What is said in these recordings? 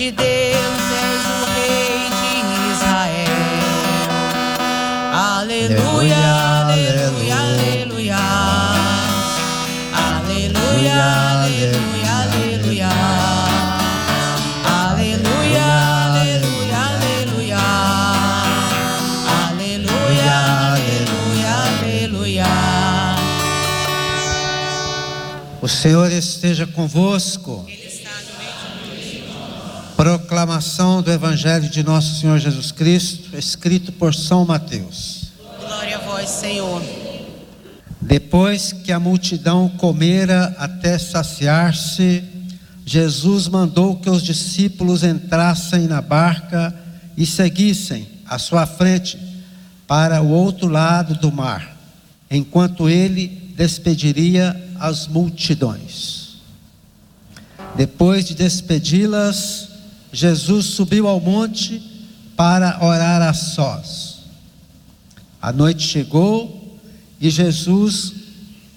de Deus, és o Rei de Israel. Aleluia, aleluia, aleluia. Aleluia, aleluia, aleluia. Aleluia, aleluia, aleluia. O Senhor esteja convosco. Ele está Proclamação do Evangelho de Nosso Senhor Jesus Cristo, escrito por São Mateus. Glória a vós, Senhor. Depois que a multidão comera até saciar-se, Jesus mandou que os discípulos entrassem na barca e seguissem à sua frente para o outro lado do mar, enquanto ele despediria as multidões. Depois de despedi-las, Jesus subiu ao monte para orar a sós. A noite chegou e Jesus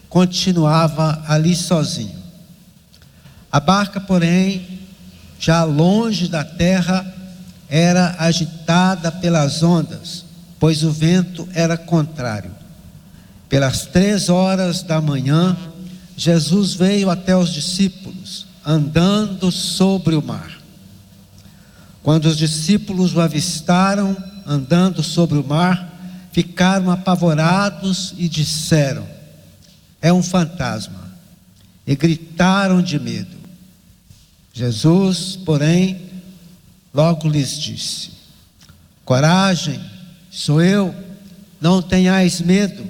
continuava ali sozinho. A barca, porém, já longe da terra, era agitada pelas ondas, pois o vento era contrário. Pelas três horas da manhã, Jesus veio até os discípulos, andando sobre o mar. Quando os discípulos o avistaram andando sobre o mar, ficaram apavorados e disseram: É um fantasma. E gritaram de medo. Jesus, porém, logo lhes disse: Coragem, sou eu, não tenhais medo.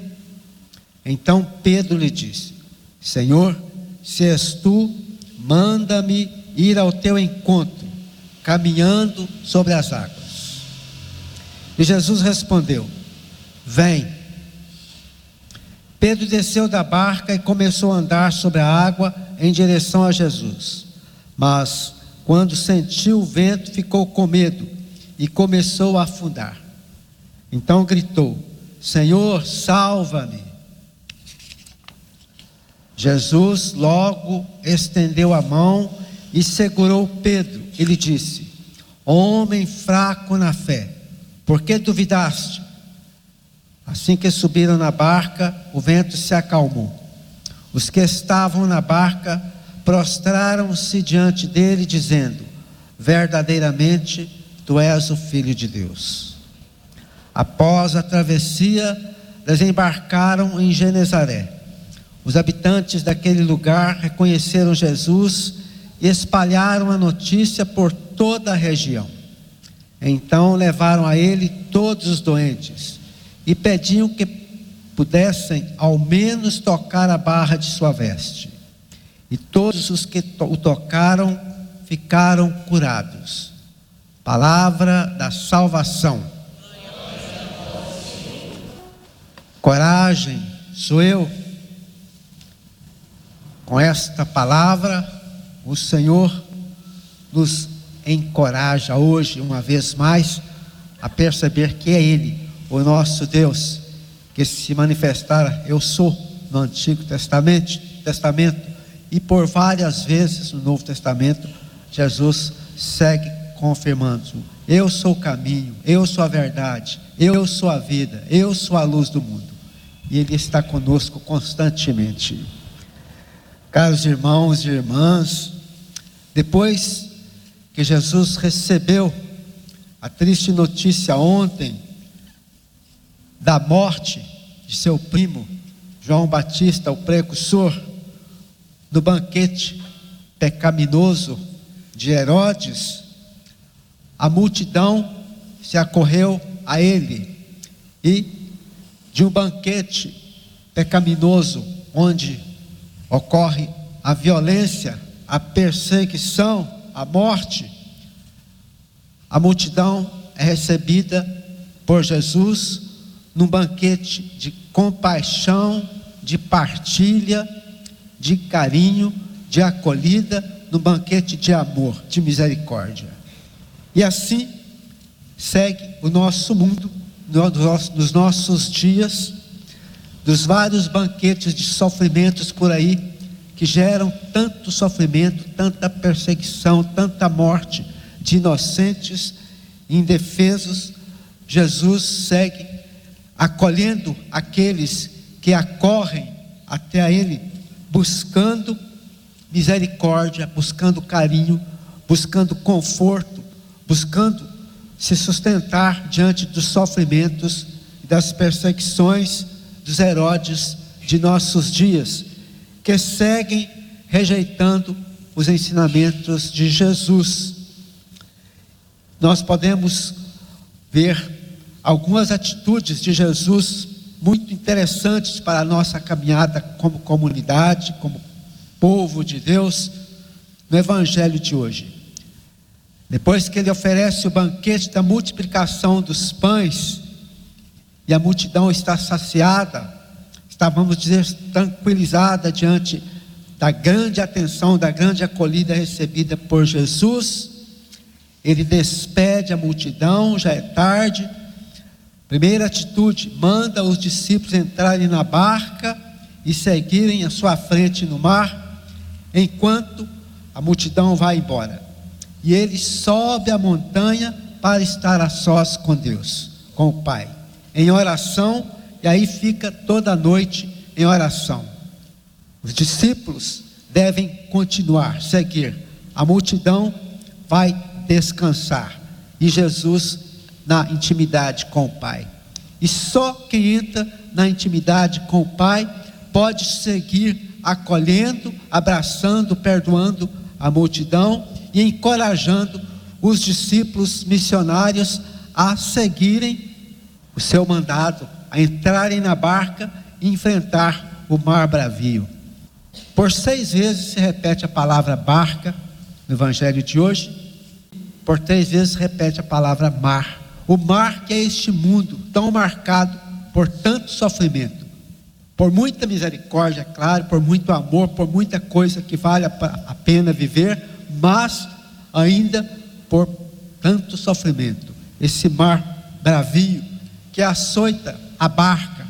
Então Pedro lhe disse: Senhor, se és tu, manda-me ir ao teu encontro caminhando sobre as águas. E Jesus respondeu: Vem. Pedro desceu da barca e começou a andar sobre a água em direção a Jesus. Mas, quando sentiu o vento, ficou com medo e começou a afundar. Então gritou: Senhor, salva-me. Jesus logo estendeu a mão e segurou Pedro ele disse: Homem fraco na fé, por que duvidaste? Assim que subiram na barca, o vento se acalmou. Os que estavam na barca prostraram-se diante dele, dizendo: Verdadeiramente, tu és o Filho de Deus. Após a travessia, desembarcaram em Genezaré. Os habitantes daquele lugar reconheceram Jesus espalharam a notícia por toda a região. Então levaram a ele todos os doentes e pediam que pudessem ao menos tocar a barra de sua veste. E todos os que o tocaram ficaram curados. Palavra da salvação. Coragem, sou eu. Com esta palavra, o Senhor nos encoraja hoje, uma vez mais, a perceber que é Ele, o nosso Deus, que se manifestar, eu sou, no Antigo Testamento, Testamento e por várias vezes no Novo Testamento, Jesus segue confirmando: Eu sou o caminho, eu sou a verdade, eu sou a vida, eu sou a luz do mundo. E Ele está conosco constantemente. Caros irmãos e irmãs, depois que Jesus recebeu a triste notícia ontem da morte de seu primo, João Batista, o precursor, do banquete pecaminoso de Herodes, a multidão se acorreu a ele e de um banquete pecaminoso onde ocorre a violência a perseguição, a morte, a multidão é recebida por Jesus num banquete de compaixão, de partilha, de carinho, de acolhida, num banquete de amor, de misericórdia. E assim segue o nosso mundo, nos nossos dias, dos vários banquetes de sofrimentos por aí que geram tanto sofrimento, tanta perseguição, tanta morte de inocentes, indefesos, Jesus segue acolhendo aqueles que acorrem até a Ele, buscando misericórdia, buscando carinho, buscando conforto, buscando se sustentar diante dos sofrimentos e das perseguições dos Herodes de nossos dias, que seguem rejeitando os ensinamentos de Jesus. Nós podemos ver algumas atitudes de Jesus muito interessantes para a nossa caminhada como comunidade, como povo de Deus, no Evangelho de hoje. Depois que ele oferece o banquete da multiplicação dos pães, e a multidão está saciada, está, vamos dizer, tranquilizada diante da grande atenção, da grande acolhida recebida por Jesus, ele despede a multidão, já é tarde. Primeira atitude, manda os discípulos entrarem na barca e seguirem à sua frente no mar, enquanto a multidão vai embora. E ele sobe a montanha para estar a sós com Deus, com o Pai, em oração, e aí fica toda noite em oração. Os discípulos devem continuar, seguir. A multidão vai descansar. E Jesus na intimidade com o Pai. E só quem entra na intimidade com o Pai pode seguir acolhendo, abraçando, perdoando a multidão e encorajando os discípulos missionários a seguirem o seu mandado, a entrarem na barca e enfrentar o mar bravio. Por seis vezes se repete a palavra barca no evangelho de hoje, por três vezes repete a palavra mar. O mar que é este mundo tão marcado por tanto sofrimento, por muita misericórdia, claro, por muito amor, por muita coisa que vale a pena viver, mas ainda por tanto sofrimento. Esse mar bravio que açoita a barca.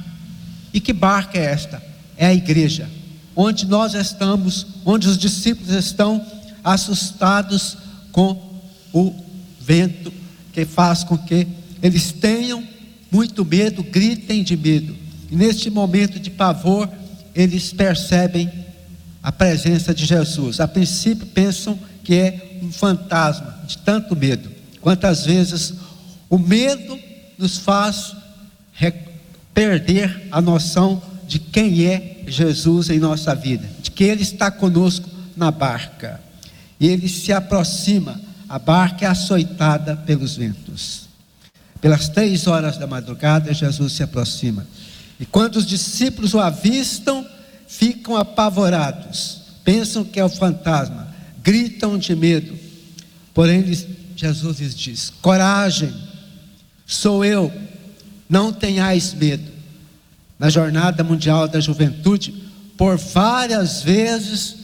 E que barca é esta? É a igreja, onde nós estamos, onde os discípulos estão assustados com o vento que faz com que eles tenham muito medo, gritem de medo. E neste momento de pavor, eles percebem a presença de Jesus. A princípio pensam que é um fantasma, de tanto medo. Quantas vezes o medo nos faz perder a noção de quem é Jesus em nossa vida, de que Ele está conosco na barca. E Ele se aproxima a barca é açoitada pelos ventos. Pelas três horas da madrugada, Jesus se aproxima. E quando os discípulos o avistam, ficam apavorados, pensam que é o fantasma, gritam de medo. Porém, Jesus lhes diz: Coragem, sou eu, não tenhais medo. Na Jornada Mundial da Juventude, por várias vezes,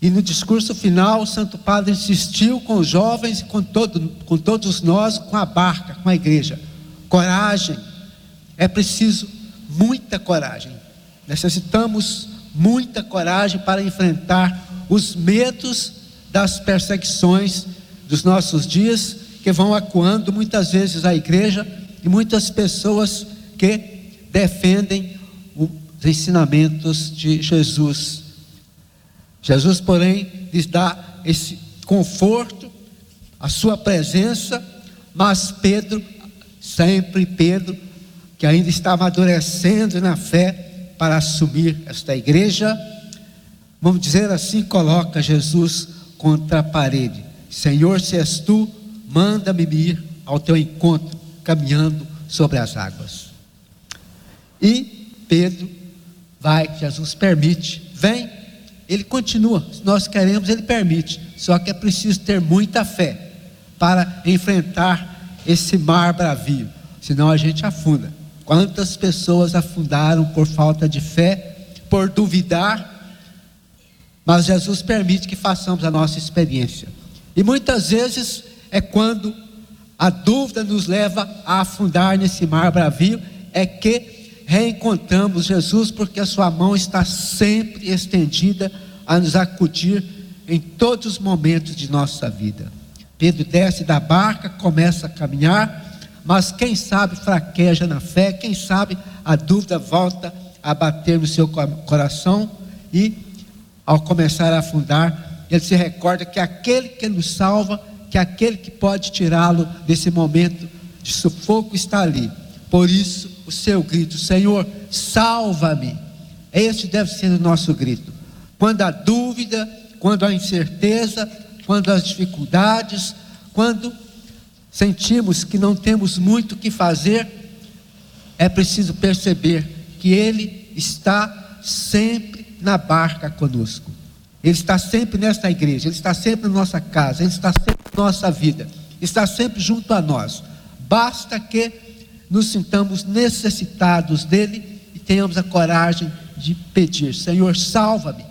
e no discurso final, o Santo Padre insistiu com os jovens e com, todo, com todos nós, com a barca, com a igreja. Coragem. É preciso muita coragem. Necessitamos muita coragem para enfrentar os medos das perseguições dos nossos dias, que vão acuando muitas vezes a igreja e muitas pessoas que defendem os ensinamentos de Jesus. Jesus, porém, lhes dá esse conforto, a sua presença, mas Pedro, sempre Pedro, que ainda está amadurecendo na fé para assumir esta igreja, vamos dizer assim, coloca Jesus contra a parede. Senhor, se és tu, manda-me ir ao teu encontro, caminhando sobre as águas. E Pedro vai, Jesus permite, vem ele continua. Se nós queremos, Ele permite. Só que é preciso ter muita fé para enfrentar esse mar bravio. Senão a gente afunda. Quantas pessoas afundaram por falta de fé, por duvidar, mas Jesus permite que façamos a nossa experiência. E muitas vezes é quando a dúvida nos leva a afundar nesse mar bravio, é que reencontramos Jesus, porque a sua mão está sempre estendida a nos acudir em todos os momentos de nossa vida. Pedro desce da barca, começa a caminhar, mas quem sabe fraqueja na fé, quem sabe a dúvida volta a bater no seu coração e, ao começar a afundar, ele se recorda que aquele que nos salva, que aquele que pode tirá-lo desse momento de sufoco está ali. Por isso, o seu grito: Senhor, salva-me. Este deve ser o nosso grito. Quando há dúvida, quando há incerteza, quando há dificuldades, quando sentimos que não temos muito o que fazer, é preciso perceber que Ele está sempre na barca conosco. Ele está sempre nesta igreja, Ele está sempre na nossa casa, Ele está sempre nossa vida, está sempre junto a nós. Basta que nos sintamos necessitados dEle e tenhamos a coragem de pedir: Senhor, salva-me.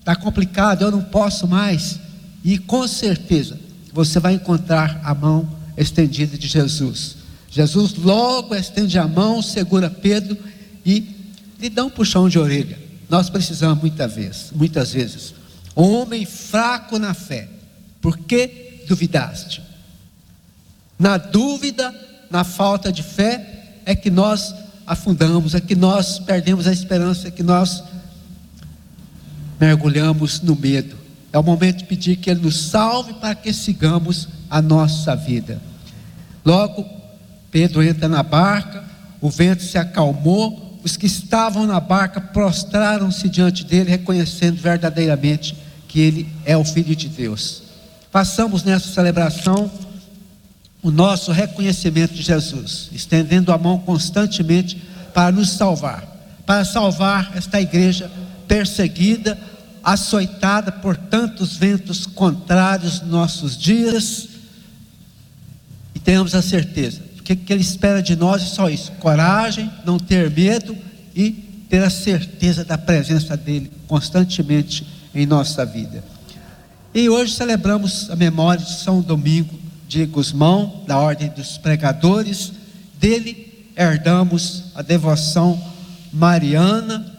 Está complicado, eu não posso mais. E com certeza você vai encontrar a mão estendida de Jesus. Jesus logo estende a mão, segura Pedro e lhe dá um puxão de orelha. Nós precisamos muitas vezes, muitas vezes. Homem fraco na fé, por que duvidaste? Na dúvida, na falta de fé, é que nós afundamos, é que nós perdemos a esperança, é que nós mergulhamos no medo. É o momento de pedir que Ele nos salve para que sigamos a nossa vida. Logo, Pedro entra na barca, o vento se acalmou, os que estavam na barca prostraram-se diante dele, reconhecendo verdadeiramente que ele é o Filho de Deus. Passamos nessa celebração o nosso reconhecimento de Jesus, estendendo a mão constantemente para nos salvar, para salvar esta igreja perseguida, açoitada por tantos ventos contrários nos nossos dias e tenhamos a certeza. O que, que Ele espera de nós é só isso: coragem, não ter medo e ter a certeza da presença dEle constantemente em nossa vida. E hoje celebramos a memória de São Domingo de Gusmão, da Ordem dos Pregadores. Dele herdamos a devoção mariana,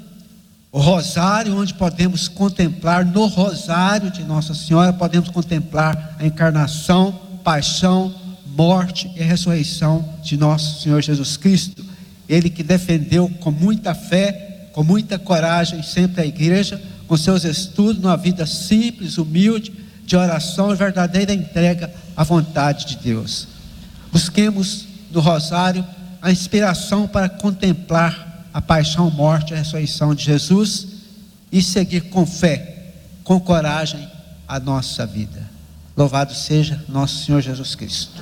o rosário, onde podemos contemplar, no rosário de Nossa Senhora, podemos contemplar a encarnação, paixão, morte e ressurreição de nosso Senhor Jesus Cristo. Ele que defendeu com muita fé, com muita coragem sempre a igreja, com seus estudos, numa vida simples, humilde, de oração e verdadeira entrega à vontade de Deus. Busquemos no rosário a inspiração para contemplar a paixão, morte e ressurreição de Jesus e seguir com fé, com coragem a nossa vida. Louvado seja nosso Senhor Jesus Cristo.